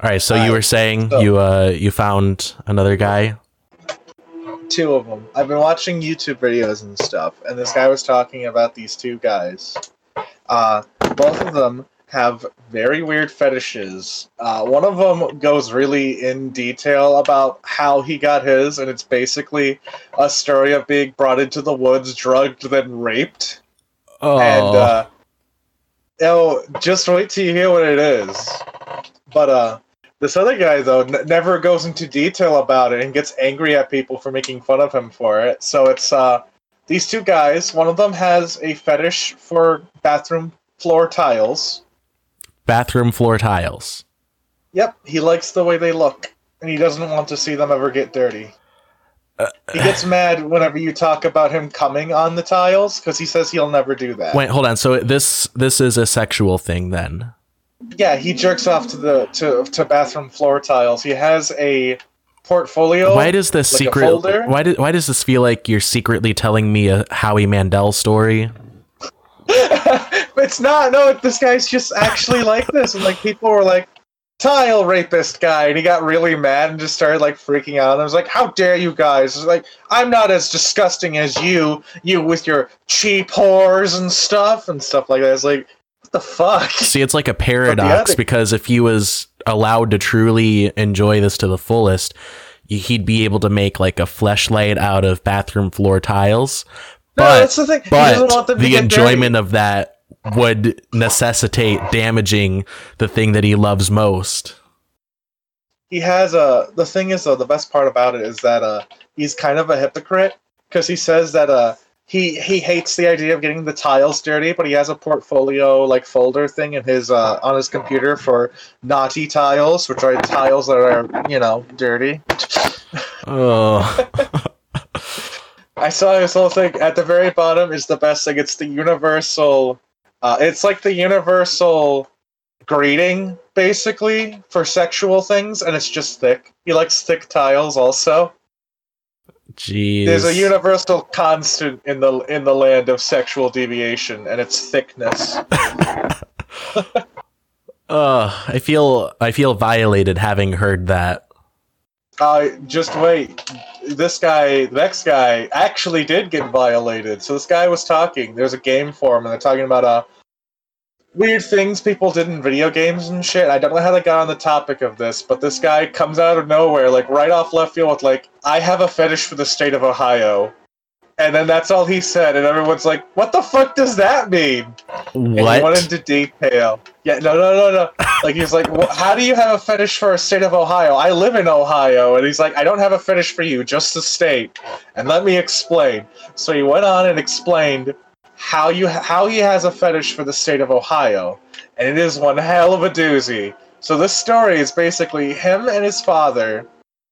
All right, so you were saying so- you uh you found another guy. two of them. I've been watching YouTube videos and stuff, and this guy was talking about these two guys. Uh, both of them have very weird fetishes. Uh, one of them goes really in detail about how he got his, and it's basically a story of being brought into the woods, drugged, then raped. Oh, And uh, oh, just wait till you hear what it is. But uh, this other guy though n- never goes into detail about it and gets angry at people for making fun of him for it. So it's uh, these two guys. One of them has a fetish for bathroom floor tiles. bathroom floor tiles. Yep, he likes the way they look, and he doesn't want to see them ever get dirty. Uh, He gets mad whenever you talk about him coming on the tiles because he says he'll never do that. Wait, hold on. So this this is a sexual thing then. Yeah, he jerks off to the to to bathroom floor tiles. He has a portfolio. why does this like secret? Why did why does this feel like you're secretly telling me a Howie Mandel story? it's not. No, this guy's just actually like this, and like people were like, "Tile rapist guy," and he got really mad and just started like freaking out. And I was like, "How dare you guys?" Was like, "I'm not as disgusting as you, you with your cheap whores and stuff and stuff like that." It's like, what the fuck? See, it's like a paradox because if he was allowed to truly enjoy this to the fullest, he'd be able to make like a fleshlight out of bathroom floor tiles. No, But that's the thing. He doesn't but want them to the enjoyment of that would necessitate damaging the thing that he loves most. he has a the thing is though the best part about it is that uh he's kind of a hypocrite because he says that uh he he hates the idea of getting the tiles dirty but he has a portfolio like folder thing in his uh on his computer for naughty tiles which are tiles that are you know dirty. Oh, i saw this whole thing. At the very bottom is the best thing. It's the universal uh it's like the universal greeting basically for sexual things and it's just thick. He likes thick tiles also jeez. There's a universal constant in the in the land of sexual deviation, and it's thickness. Uh, I feel I feel violated having heard that. Uh, just wait. This guy, the next guy, actually did get violated. So this guy was talking. There's a game for him, and they're talking about uh weird things people did in video games and shit. I don't know how they got on the topic of this, but this guy comes out of nowhere, like right off left field, with like, "I have a fetish for the state of Ohio," and then that's all he said, and everyone's like, "What the fuck does that mean?" And he went into detail. Yeah, no, no, no, no. Like he's like, "Wh- how do you have a fetish for a state of Ohio? I live in Ohio, and he's like, I don't have a fetish for you, just the state. And let me explain. So he went on and explained how you how he has a fetish for the state of Ohio, and it is one hell of a doozy. So this story is basically him and his father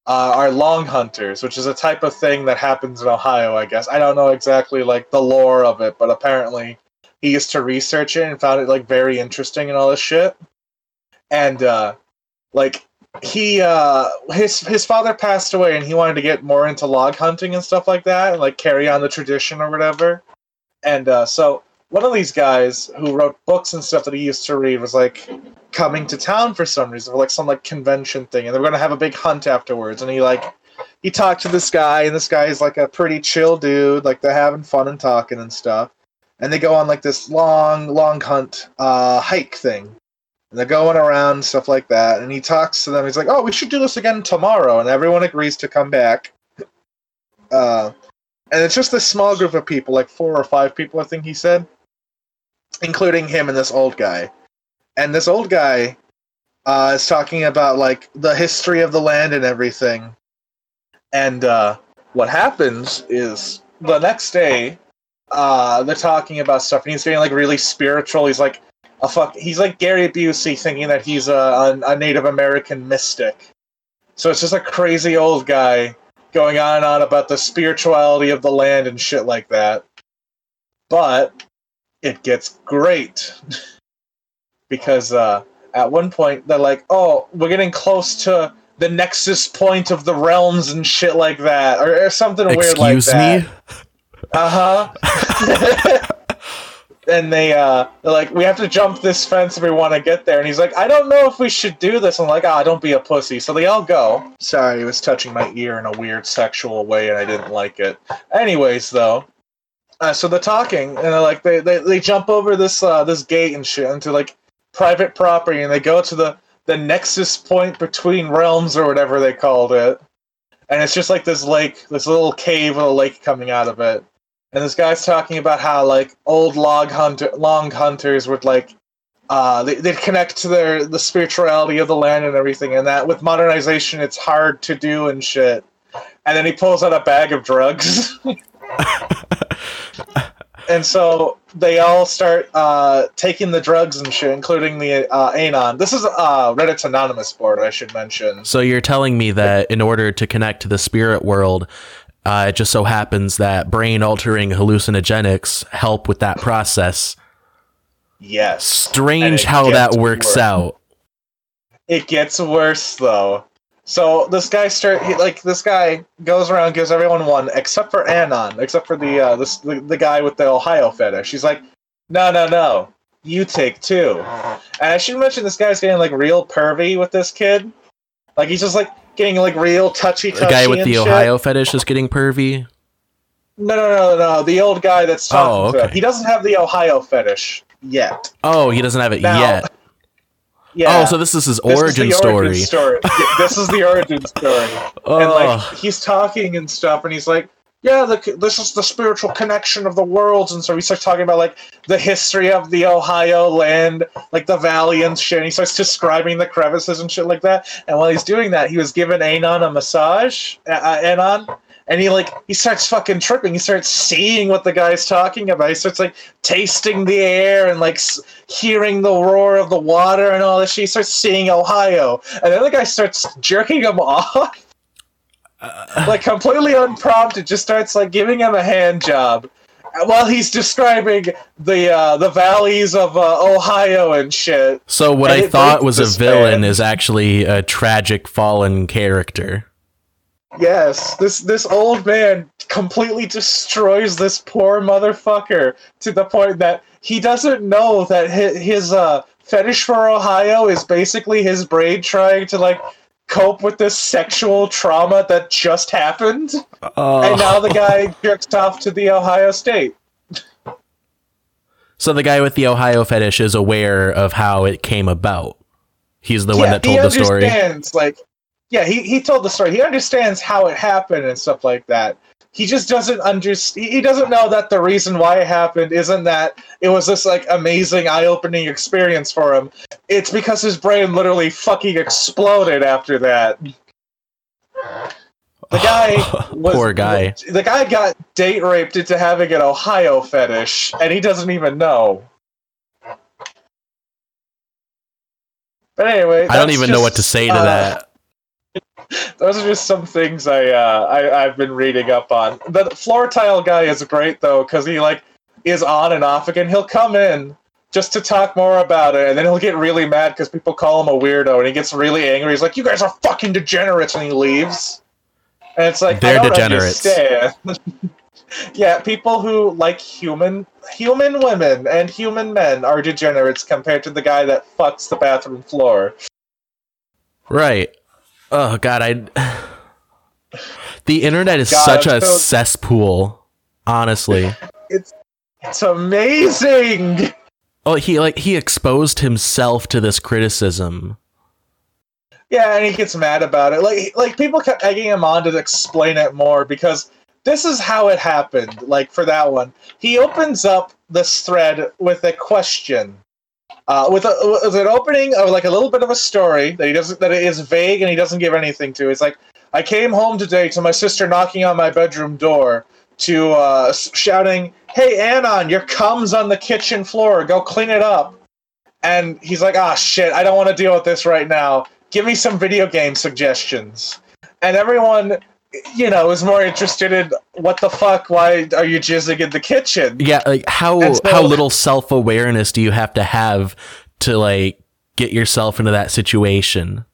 uh, are long hunters, which is a type of thing that happens in Ohio. I guess I don't know exactly like the lore of it, but apparently he used to research it and found it like very interesting and all this shit. And uh like he uh his his father passed away and he wanted to get more into log hunting and stuff like that and like carry on the tradition or whatever. And uh so one of these guys who wrote books and stuff that he used to read was like coming to town for some reason for like some like convention thing and they were gonna have a big hunt afterwards and he like he talked to this guy and this guy is like a pretty chill dude like they're having fun and talking and stuff and they go on like this long, long hunt, uh, hike thing. And they're going around stuff like that. And he talks to them. He's like, "Oh, we should do this again tomorrow." And everyone agrees to come back. Uh, and it's just this small group of people, like four or five people, I think he said, including him and this old guy. And this old guy uh, is talking about like the history of the land and everything. And uh, what happens is the next day, uh, they're talking about stuff, and he's getting like really spiritual. He's like a fuck. He's like Gary Busey, thinking that he's a, a, a Native American mystic. So it's just a crazy old guy going on and on about the spirituality of the land and shit like that. But it gets great because uh, at one point they're like, "Oh, we're getting close to." The nexus point of the realms and shit like that, or, or something weird like that. Excuse that. me. Uh huh. and they uh they're like we have to jump this fence if we want to get there. And he's like i don't know if we should do this. I'm like ah don't be a pussy. So they all go. Sorry he was touching my ear in a weird sexual way and i didn't like it. Anyways though uh, so they're talking and they're like they, they they jump over this uh this gate and shit into like private property and they go to the the nexus point between realms or whatever they called it. And it's just like this lake this little cave with a lake coming out of it and this guy's talking about how like old log hunter long hunters would like uh they, they'd connect to their the spirituality of the land and everything and that with modernization it's hard to do and shit and then he pulls out a bag of drugs and so they all start uh, taking the drugs and shit, including the uh, Anon. This is uh, Reddit's anonymous board, I should mention. So you're telling me that in order to connect to the spirit world, uh, it just so happens that brain altering hallucinogenics help with that process. Yes. Strange how that works worse. out. It gets worse though. So this guy start he, like this guy goes around gives everyone one except for Anon, except for the uh this the, the guy with the Ohio fetish. She's like, no no no, you take two. And I should mention this guy's getting like real pervy with this kid. Like he's just like getting like real touchy touchy. The guy with the shit. Ohio fetish is getting pervy. No no no no, the old guy that's oh, talking Oh, to him. okay. He doesn't have the Ohio fetish yet. Oh, he doesn't have it Now- yet. Yeah. Oh, so this is his This is origin the story. origin story. This is the origin story. and like he's talking and stuff, and he's like, "Yeah, the, this is the spiritual connection of the worlds." And so he starts talking about like the history of the Ohio land, like the valley and shit. And he starts describing the crevices and shit like that. And while he's doing that, he was giving Anon a massage. Uh, Anon. And he like he starts fucking tripping. He starts seeing what the guy's talking about. He starts like tasting the air and like s- hearing the roar of the water and all this shit. He starts seeing Ohio, and then the guy starts jerking him off like completely unprompted, just starts like giving him a hand job while he's describing the uh, the valleys of uh, Ohio and shit. So what And I thought was a villain man. is actually a tragic fallen character. Yes, this this old man completely destroys this poor motherfucker to the point that he doesn't know that his, his uh, fetish for Ohio is basically his brain trying to like cope with this sexual trauma that just happened, Oh. and uh, now the guy jerks off to the Ohio State. So the guy with the Ohio fetish is aware of how it came about. He's the one that told he the story. understands, Like, yeah, he, he told the story. He understands how it happened and stuff like that. He just doesn't understand. He doesn't know that the reason why it happened isn't that it was this like amazing, eye-opening experience for him. It's because his brain literally fucking exploded after that. The guy was Poor guy. The guy got date raped into having an Ohio fetish, and he doesn't even know. But anyway, I don't even know what to say to uh, that. Those are just some things I, uh, I I've been reading up on. The floor tile guy is great though, because he like is on and off again. He'll come in just to talk more about it, and then he'll get really mad because people call him a weirdo, and he gets really angry. He's like, "You guys are fucking degenerates," and he leaves. And it's like They're degenerates. yeah, people who like human human women and human men are degenerates compared to the guy that fucks the bathroom floor. Right. Oh god, I The internet is God, such I'm a so- cesspool, honestly. It's amazing. Oh, he like he exposed himself to this criticism. Yeah, and he gets mad about it. Like, like people kept egging him on to explain it more because this is how it happened. Like for that one, he opens up this thread with a question, uh, with, a, with an opening of like a little bit of a story that he doesn't that is vague and he doesn't give anything to. It's like I came home today to my sister knocking on my bedroom door to uh, shouting, "Hey Anon, your cum's on the kitchen floor. Go clean it up." And he's like, "Ah, shit, I don't want to deal with this right now. Give me some video game suggestions." And everyone, you know, is more interested in what the fuck? Why are you jizzing in the kitchen? Yeah, like how so- how little self-awareness do you have to have to like get yourself into that situation?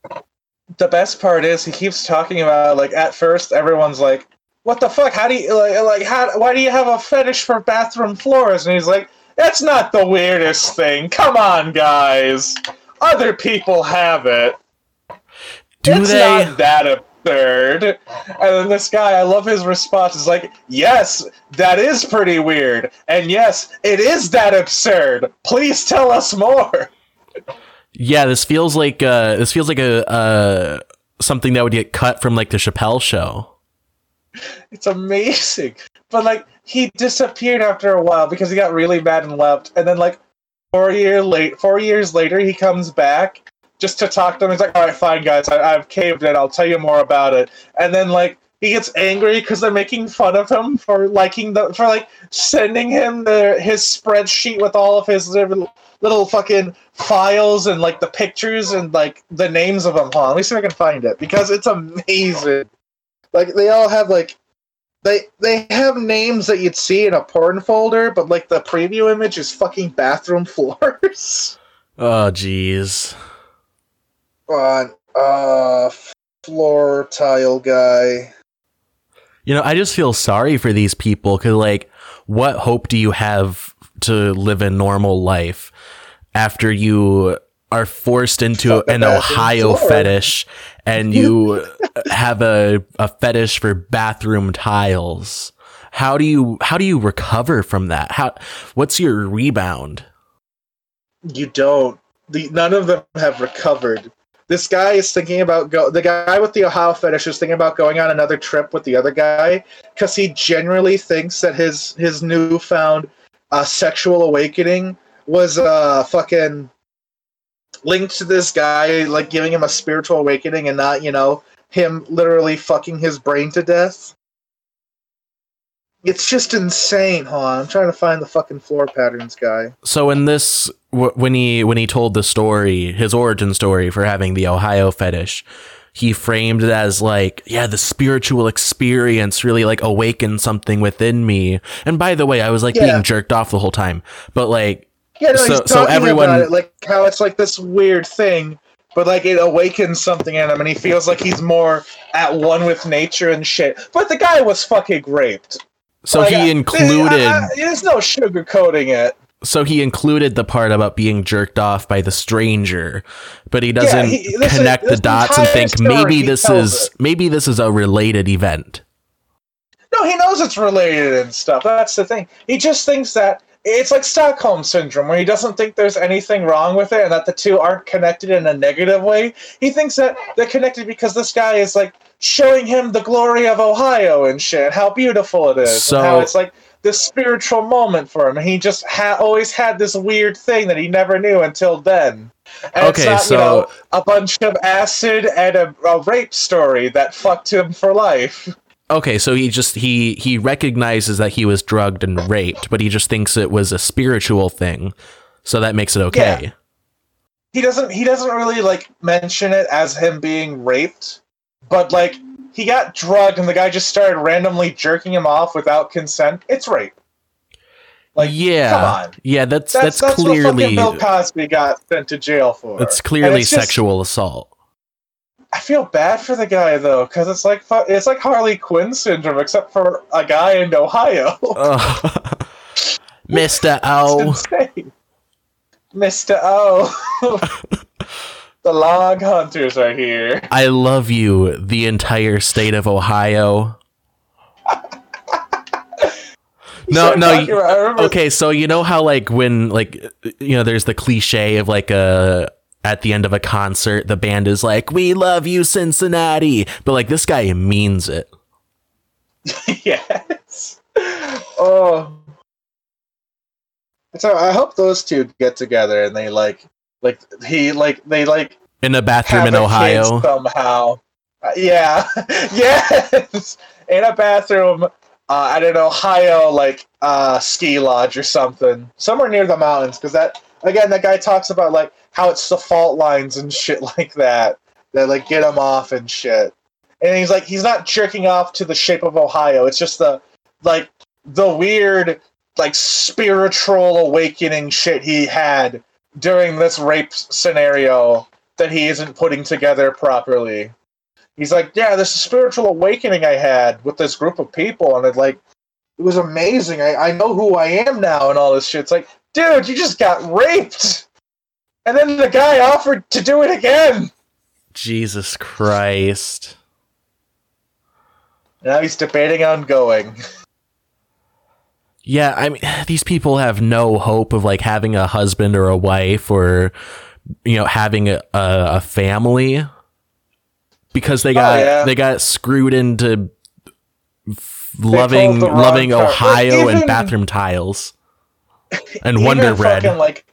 the best part is he keeps talking about like at first everyone's like what the fuck how do you like, like how why do you have a fetish for bathroom floors and he's like That's not the weirdest thing. Come on, guys. Other people have it. Do it's they? not that absurd. And then this guy, I love his response. Is like, yes, that is pretty weird, and yes, it is that absurd. Please tell us more. Yeah, this feels like uh, this feels like a uh, something that would get cut from like the Chappelle show. It's amazing, but like he disappeared after a while because he got really mad and left, and then like four year late, four years later, he comes back just to talk to him. He's like, "All right, fine, guys, I, I've caved in. I'll tell you more about it." And then like he gets angry because they're making fun of him for liking the for like sending him the his spreadsheet with all of his little, little fucking files and like the pictures and like the names of them. Hold on, let me see if I can find it because it's amazing. Like they all have like they they have names that you'd see in a porn folder, but like the preview image is fucking bathroom floors. Oh, jeez. On uh floor tile guy. You know, I just feel sorry for these people because, like, what hope do you have to live a normal life after you are forced into an Ohio fetish and you have a, a fetish for bathroom tiles? How do you how do you recover from that? How what's your rebound? You don't. The none of them have recovered. This guy is thinking about go. The guy with the Ohio fetish is thinking about going on another trip with the other guy because he genuinely thinks that his his newfound uh, sexual awakening was uh fucking linked to this guy like giving him a spiritual awakening and not you know him literally fucking his brain to death. It's just insane. Hold on, I'm trying to find the fucking floor patterns guy. So in this, w- when he when he told the story, his origin story for having the Ohio fetish, he framed it as like, yeah, the spiritual experience really like awakened something within me. And by the way, I was like Yeah. being jerked off the whole time, but like, Yeah, no, So- so everyone- about it, like how it's like this weird thing, but like it awakens something in him, and he feels like he's more at one with nature and shit. But the guy was fucking raped. So Like, he included, I- I- there's no sugarcoating it. so he included the part about being jerked off by the stranger, but he doesn't he- this is- connect the dots and think maybe this is it. maybe this is a related event. No, he knows it's related and stuff. That's the thing. He just thinks that it's like Stockholm syndrome, where he doesn't think there's anything wrong with it and that the two aren't connected in a negative way. He thinks that they're connected because this guy is like showing him the glory of Ohio and shit, how beautiful it is, So- how it's like this spiritual moment for him. He just ha- always had this weird thing that he never knew until then. And it's Okay, not, so- you know, a bunch of acid and a, a rape story that fucked him for life. Okay, so he just he he recognizes that he was drugged and raped, but he just thinks it was a spiritual thing. So that makes it okay. he doesn't he doesn't really like mention it as him being raped but like he got drugged and the guy just started randomly jerking him off without consent it's rape like yeah. come on Yeah, that's that's, that's, that's, clearly bill cosby got sent to jail for that's clearly it's just- sexual assault. i feel bad for the guy though because it's like it's like harley quinn syndrome except for a guy in ohio. Mr. O. mr o the log hunters are here I love you, the entire state of Ohio. No, no. talking you- about- I remember okay, so you know how like when like you know there's the cliche of like a at the end of a concert the band is like we love you Cincinnati, but like this guy means it. yes. Oh. So I hope those two get together and they like, like he like they like In a bathroom in Ohio. somehow. Uh, yeah, yes, in a bathroom uh, at an Ohio like uh, ski lodge or something, somewhere near the mountains. Because that again, that guy talks about like how it's the fault lines and shit like that that like get him off and shit. And he's like, he's not jerking off to the shape of Ohio. It's just the like the weird like spiritual awakening shit he had during this rape scenario that he isn't putting together properly. He's like, yeah, this spiritual awakening I had with this group of people, and it like it was amazing. I, I know who I am now and all this shit. It's like, dude, you just got raped. And then the guy offered to do it again. Jesus Christ. Now he's debating on going. Yeah, I mean, these people have no hope of like having a husband or a wife or you know having a, a, family because they oh, got yeah. they got screwed into f- loving pulled the wrong loving card. Ohio and bathroom tiles and Wonder even Bread. fucking, like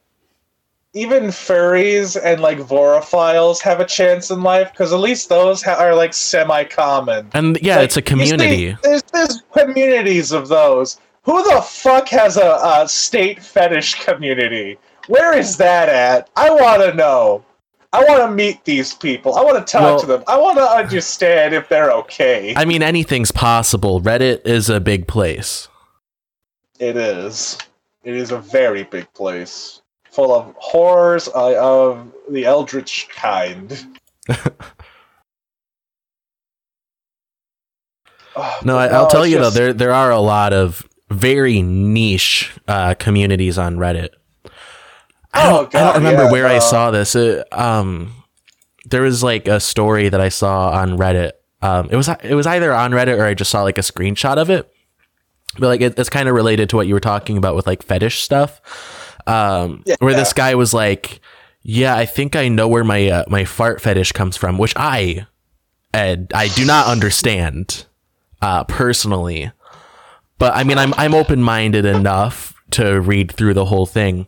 even furries and like vorophiles have a chance in life because at least those ha- are like semi-common. and yeah, Like, it's a you see, community. there's there's communities of those. Who the fuck has a, a state fetish community? Where is that at? I want to know. I want to meet these people. I want to talk Well- to them. I want to understand if they're okay. I mean, anything's possible. Reddit is a big place. It is. It is a very big place, full of horrors uh, of the eldritch kind. Oh, No, I, I'll tell you just- though, there there are a lot of very niche uh, communities on Reddit. I Oh, don't, I God, don't remember yeah, where I uh, saw this. It, um, there was like a story that I saw on Reddit. Um, it was it was either on Reddit or I just saw like a screenshot of it. But like it, it's kind of related to what you were talking about with like fetish stuff. Um, Yeah. where this guy was like, "Yeah, I think I know where my uh, my fart fetish comes from," which I, Ed, I do not understand uh, personally. But I mean, I'm I'm open minded enough to read through the whole thing,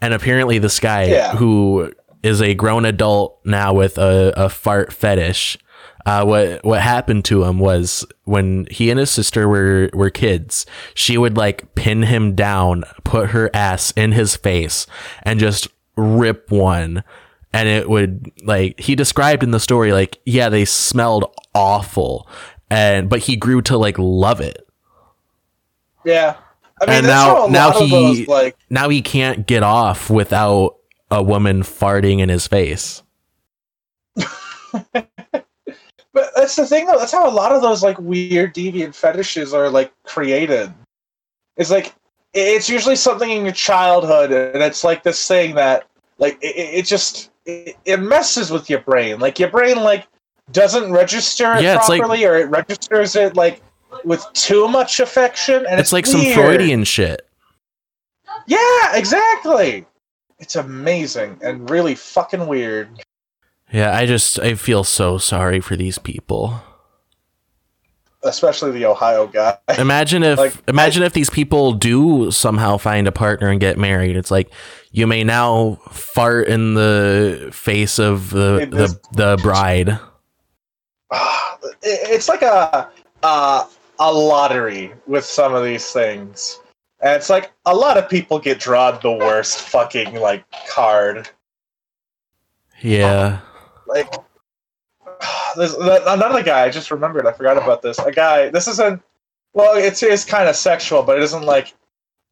and apparently this guy Yeah. who is a grown adult now with a, a fart fetish. Uh, what what happened to him was when he and his sister were were kids, she would like pin him down, put her ass in his face, and just rip one. And it would like he described in the story like yeah they smelled awful, and but he grew to like love it. Yeah. I mean, And now- now he- those, like, Now he can't get off without a woman farting in his face. but that's the thing, though. That's how a lot of those, like, weird deviant fetishes are, like, created. It's like, it's usually something in your childhood, and it's like this thing that, like, it, it just, it, it messes with your brain. Like, your brain, like, doesn't register it Yeah, it's like- properly, or it registers it, like, with too much affection, and It's, it's, like some. Freudian shit. Yeah, exactly. It's amazing and really fucking weird. Yeah, I just I feel so sorry for these people. Especially the Ohio guy. Imagine if Like, imagine if these people do somehow find a partner and get married. It's like you may now fart in the face of the the, the bride. It's like a uh, a lottery with some of these things. And it's like a lot of people get drawn the worst fucking like card. Yeah. Like there's another guy I just remembered. I forgot about this. A guy. This isn't. Well, it's it's kind of sexual, but it isn't like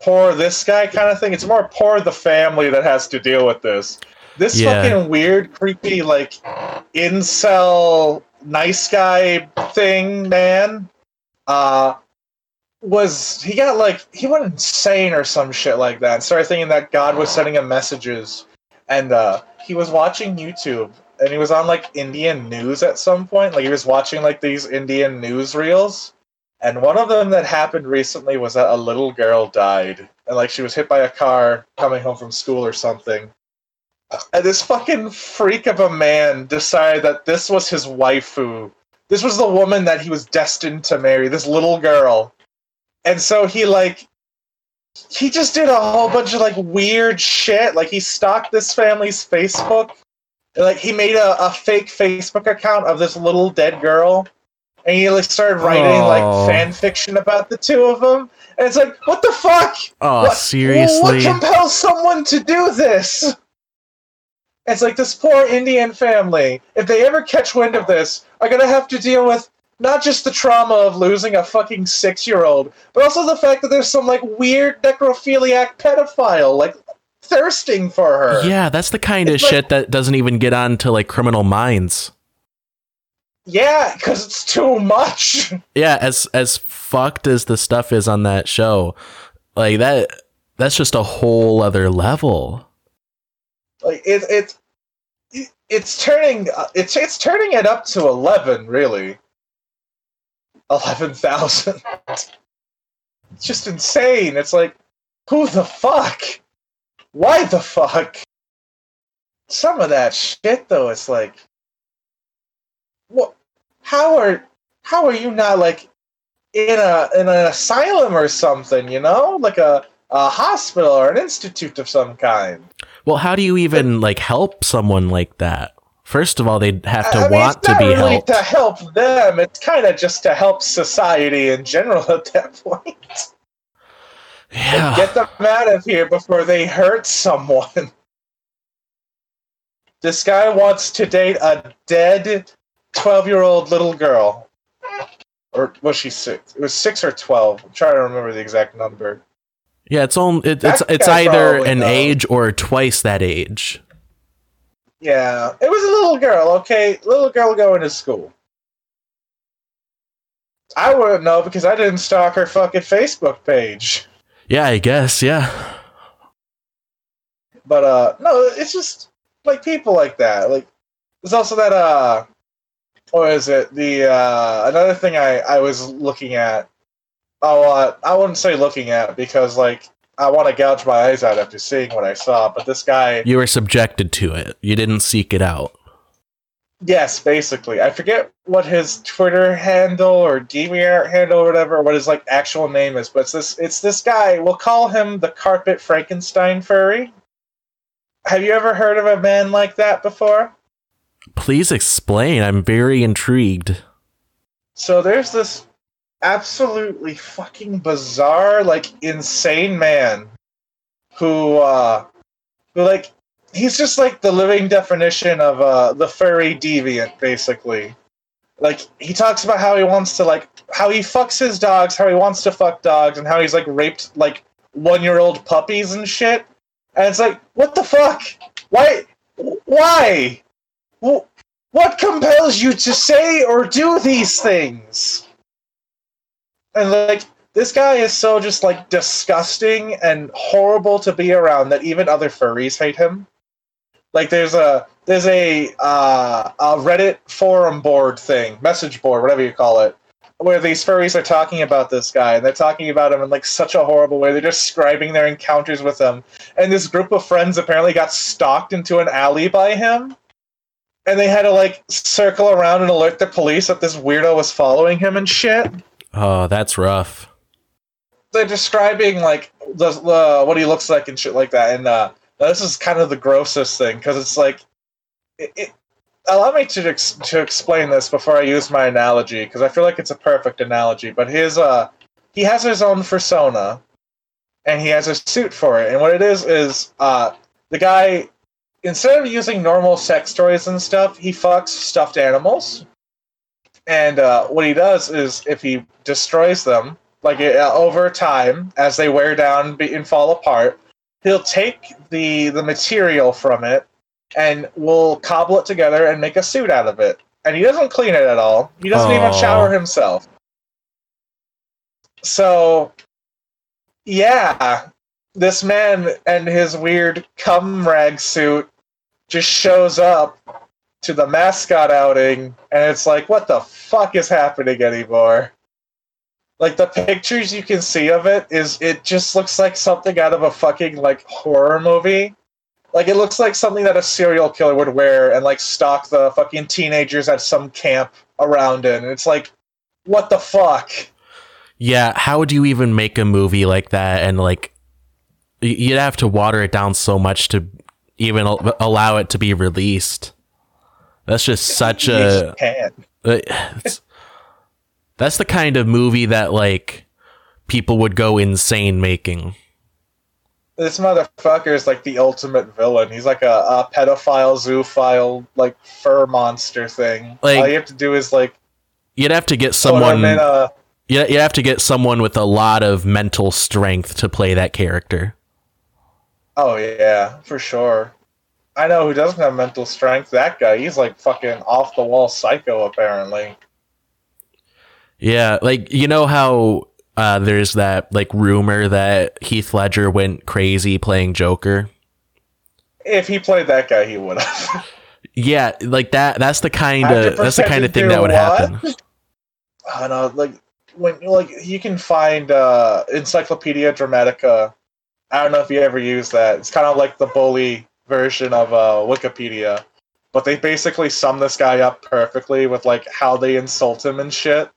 poor this guy kind of thing. It's more poor the family that has to deal with this. This Yeah. fucking weird, creepy, like incel nice guy thing, man. Uh, was he got like he went insane or some shit like that and started thinking that God was sending him messages, and uh, he was watching YouTube and he was on like Indian news at some point. Like he was watching like these Indian news reels, and one of them that happened recently was that a little girl died, and like she was hit by a car coming home from school or something. And this fucking freak of a man decided that this was his waifu. This was the woman that he was destined to marry, this little girl. And so he like he just did a whole bunch of like weird shit. Like he stalked this family's Facebook. Like he made a, a fake Facebook account of this little dead girl. And he like started writing Oh. like fan fiction about the two of them. And it's like, what the fuck? Oh, What- seriously? What compels someone to do this? It's like this poor Indian family, if they ever catch wind of this, are gonna have to deal with not just the trauma of losing a fucking six year old, but also the fact that there's some like weird necrophiliac pedophile like thirsting for her. Yeah, that's the kind of like- shit that doesn't even get on to like criminal minds. Yeah, because it's too much. Yeah, as as fucked as the stuff is on that show, like that that's just a whole other level. Like it, it, it it's turning it's it's turning it up to eleven, really. Eleven thousand. it's just insane. It's like, who the fuck? Why the fuck? Some of that shit, though, it's like, what? How are how are you not like in a in an asylum or something? You know, like a a hospital or an institute of some kind. Well, how do you even like help someone like that? First of all, they'd have to I mean, want it's to not be really helped. to help them. It's kind of just to help society in general at that point. yeah. Get them out of here before they hurt someone. This guy wants to date a dead 12 year old little girl. Or was she six? It was six or 12. I'm trying to remember the exact number. Yeah, it's on. It, it's it's either an knows. age or twice that age. Yeah, it was a little girl, okay? Little girl going to school. I wouldn't know because I didn't stalk her fucking Facebook page. Yeah, I guess. Yeah. But uh no, it's just like people like that. Like there's also that uh what is it? The uh another thing I I was looking at. Oh, uh, I wouldn't say looking at because like I want to gouge my eyes out after seeing what I saw. But this guy, You were subjected to it. You didn't seek it out. yes, basically, I forget what his Twitter handle or DeviantArt handle or whatever, what his like actual name is. But it's this it's this guy. We'll call him the Carpet Frankenstein furry. Have you ever heard of a man like that before? Please explain. I'm very intrigued. So there's this absolutely fucking bizarre, like insane man who uh who like he's just like the living definition of uh the furry deviant, basically. Like he talks about how he wants to like how he fucks his dogs, how he wants to fuck dogs, and how he's like raped like one year old puppies and shit. And it's like, what the fuck? Why? Why? Wh- What compels you to say or do these things? And like this guy is so just like disgusting and horrible to be around that even other furries hate him. Like there's a there's a uh, a Reddit forum board thing, message board, whatever you call it, where these furries are talking about this guy and they're talking about him in like such a horrible way. They're describing their encounters with him. And this group of friends apparently got stalked into an alley by him. And they had to like circle around and alert the police that this weirdo was following him and shit Oh, that's rough. they're describing like the, what he looks like and shit like that and uh this is kind of the grossest thing because it's like it, it allow me to ex- to explain this before i use my analogy because i feel like it's a perfect analogy but his uh he has his own persona and he has a suit for it and what it is is uh the guy instead of using normal sex toys and stuff he fucks stuffed animals and uh, what he does is if he destroys them like uh, over time as they wear down and fall apart he'll take the the material from it and will cobble it together and make a suit out of it. And he doesn't clean it at all. He doesn't even shower himself. So yeah this man and his weird cum rag suit just shows up to the mascot outing and it's like what the fuck is happening anymore? Like the pictures you can see of it is it just looks like something out of a fucking like horror movie. Like it looks like something that a serial killer would wear and like stalk the fucking teenagers at some camp around in and it's like what the fuck? Yeah, how would you even make a movie like that? And like you'd have to water it down so much to even al- allow it to be released. That's just such a. Uh, that's the kind of movie that like people would go insane making. this motherfucker is like the ultimate villain. He's like a, a pedophile, zoophile, like fur monster thing. Like- All you have to do is like You'd have to get someone. him in a. You you have to get someone with a lot of mental strength to play that character. Oh yeah, for sure. I know who doesn't have mental strength. That guy. He's like fucking off the wall psycho. Apparently. Yeah, like you know how uh, there's that like rumor that Heath Ledger went crazy playing Joker. If he played that guy, he would have. Yeah, like that. That's the kind of that's the kind of thing that would what? happen. I know, like when like you can find uh Encyclopedia Dramatica. I don't know if you ever use that. It's kind of like the bully version of uh Wikipedia. But they basically sum this guy up perfectly with like how they insult him and shit.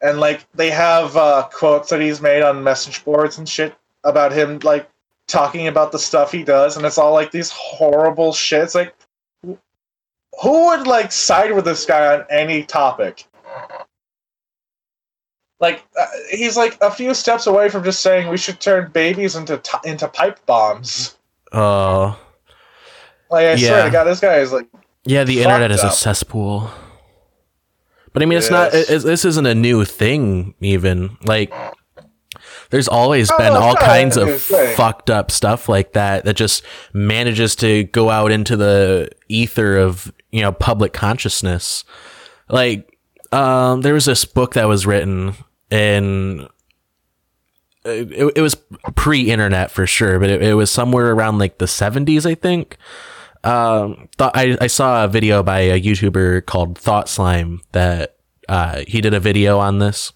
And like they have uh quotes that he's made on message boards and shit about him like talking about the stuff he does and it's all like these horrible shit. It's like who would like side with this guy on any topic? Like uh, he's like a few steps away from just saying we should turn babies into t- into pipe bombs. Oh, Like I swear Yeah. to God, this guy is like yeah. The internet is a cesspool. But I mean, it's not. Yes. It, this isn't a new thing. Even like, there's always Oh, been all kinds of thing. fucked up stuff like that that just manages to go out into the ether of you know public consciousness. Like, um, there was this book that was written in it, it was pre-internet for sure, but it, it was somewhere around like the 70s, I think. Um, thought I, I saw a video by a YouTuber called Thought Slime that uh, he did a video on this,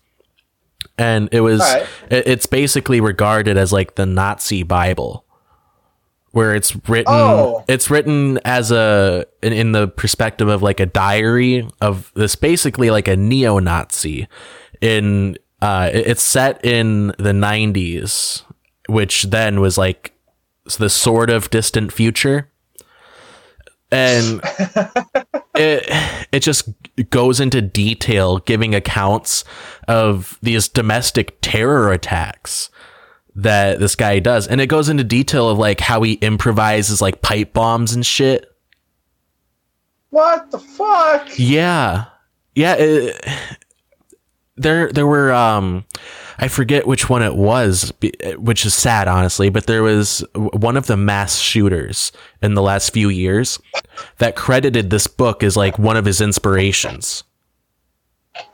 and it was Alright. it, it's basically regarded as like the Nazi Bible, where it's written Oh. it's written as a in, in the perspective of like a diary of this basically like a neo-Nazi in uh it's set in the 90s which then was like the sort of distant future and it it just goes into detail giving accounts of these domestic terror attacks that this guy does. And it goes into detail of like how he improvises like pipe bombs and shit. What the fuck? yeah. Yeah it, there there were um i forget which one it was which is sad honestly but there was one of the mass shooters in the last few years that credited this book as like one of his inspirations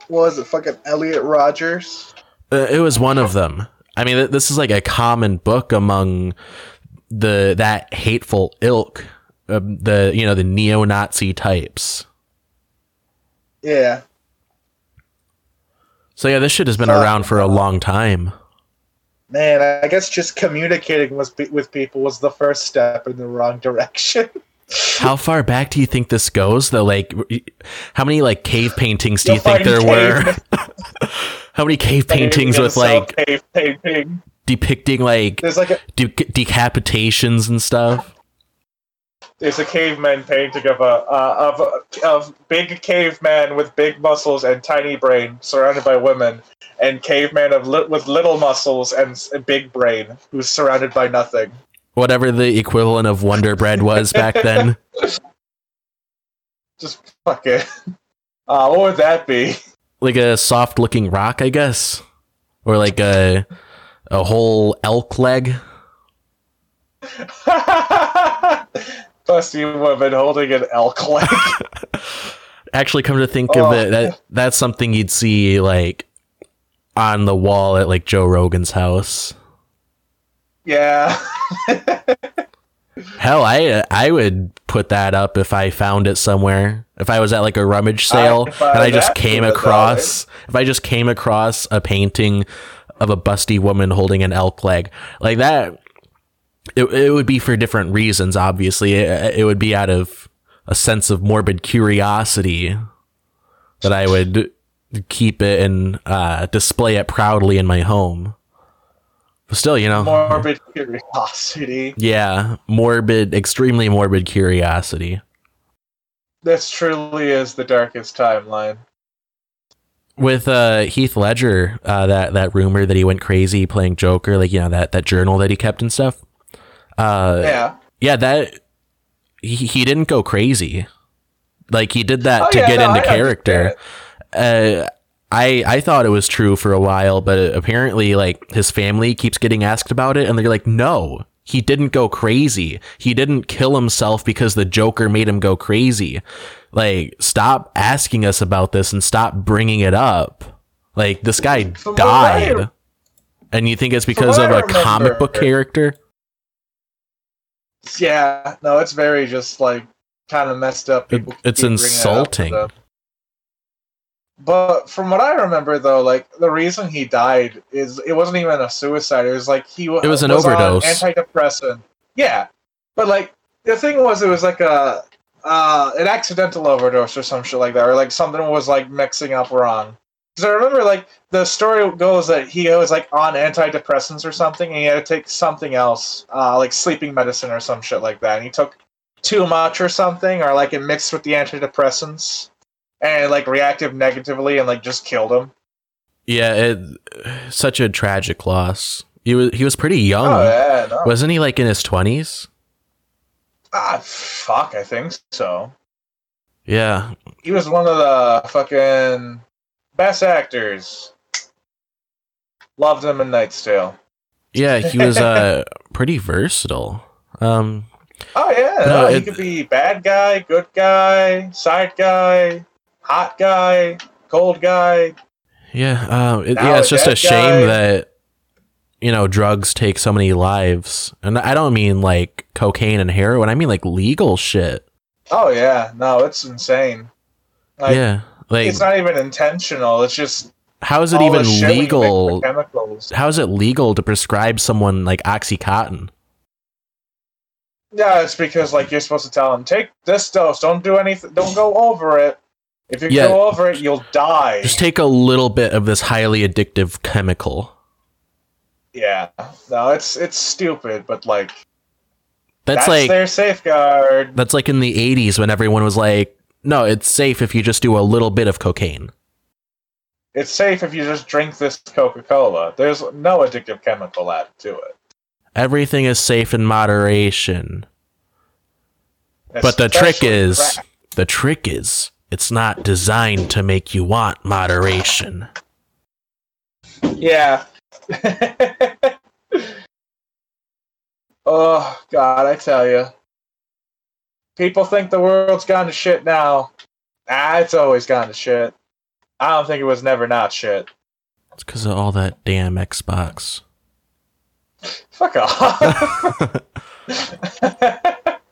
What was it fucking Elliot Rogers? Uh, it was one of them. I mean, th- this is like a common book among the that hateful ilk, the you know the neo-Nazi types. Yeah. So yeah, this shit has been Fuck. around for a uh, long time. Man, I guess just communicating with with people was the first step in the wrong direction. How far back do you think this goes? Though, like, how many like cave paintings do you think there were? how many cave paintings with like cave painting. depicting like There's like a de- decapitations and stuff? There's a caveman painting of a uh, of of big caveman with big muscles and tiny brain surrounded by women, and caveman of li- with little muscles and big brain who's surrounded by nothing. Whatever the equivalent of Wonder Bread was back then. Just fuck it. Uh, what would that be? like a soft looking rock, I guess, or like a a whole elk leg. Busty woman holding an elk leg. Actually, come to think of Oh. it, that that's something you'd see like on the wall at like Joe Rogan's house. yeah. Hell, I I would put that up if I found it somewhere. If I was at like a rummage sale I'd and I just came across, if I just came across a painting of a busty woman holding an elk leg like that, it it would be for different reasons. Obviously, it, it would be out of a sense of morbid curiosity that I would keep it and uh, display it proudly in my home. But still, you know, Morbid curiosity. yeah, morbid, extremely morbid curiosity. This truly is the darkest timeline. With uh, Heath Ledger, uh, that that rumor that he went crazy playing Joker, like you know that that journal that he kept and stuff. Uh, Yeah. yeah, that he, he didn't go crazy. Like he did that Oh, to yeah, get no, into I character. Uh, I I thought it was true for a while, but apparently, like his family keeps getting asked about it, and they're like, "No, he didn't go crazy. He didn't kill himself because the Joker made him go crazy. Like, stop asking us about this and stop bringing it up. Like, this guy So died. And you think it's because what of I a comic book character? Yeah, no, it's very just like kind of messed up. It- People it's it up insulting. them. But from what I remember, though, like the reason he died is it wasn't even a suicide. It was like he It was an on overdose. antidepressant. Yeah, but like the thing was, it was like a uh, an accidental overdose or some shit like that, or like something was like mixing up wrong. Because I remember, like the story goes that he was like on antidepressants or something, and he had to take something else, uh, like sleeping medicine or some shit like that, and he took too much or something, or like it mixed with the antidepressants, and like reacted negatively and like just killed him. Yeah, it, such a tragic loss. He was he was pretty young, Oh yeah, no. wasn't he? Like in his twenties. ah, fuck, I think so. Yeah, He was one of the fucking best actors. Loved him in Knight's Tale. yeah, he was uh pretty versatile. Um, Oh yeah, No, no, he it- could be bad guy, good guy, side guy, hot guy, cold guy. yeah, uh, it, yeah. It's just a shame guy- that you know drugs take so many lives, and I don't mean like cocaine and heroin. I mean like legal shit. Oh yeah, no, it's insane. Like, yeah, like it's not even intentional. It's just how is it even the shit we mix legal? chemicals. How is it legal to prescribe someone like OxyContin? Yeah, it's because like you're supposed to tell them take this dose. Don't do anything. Don't go over it. If you Yeah. go over it, you'll die. Just take a little bit of this highly addictive chemical. yeah, no, it's it's stupid, but like That's, that's, like their safeguard. that's like in the 80s when everyone was like, "No, it's safe if you just do a little bit of cocaine." It's safe if you just drink this Coca Cola. There's no addictive chemical added to it. Everything is safe in moderation. But the trick is crack. the trick is it's not designed to make you want moderation. yeah. oh God, I tell you, people think the world's gone to shit now. Ah, it's always gone to shit. I don't think it was never not shit. It's because of all that damn Xbox. Fuck off.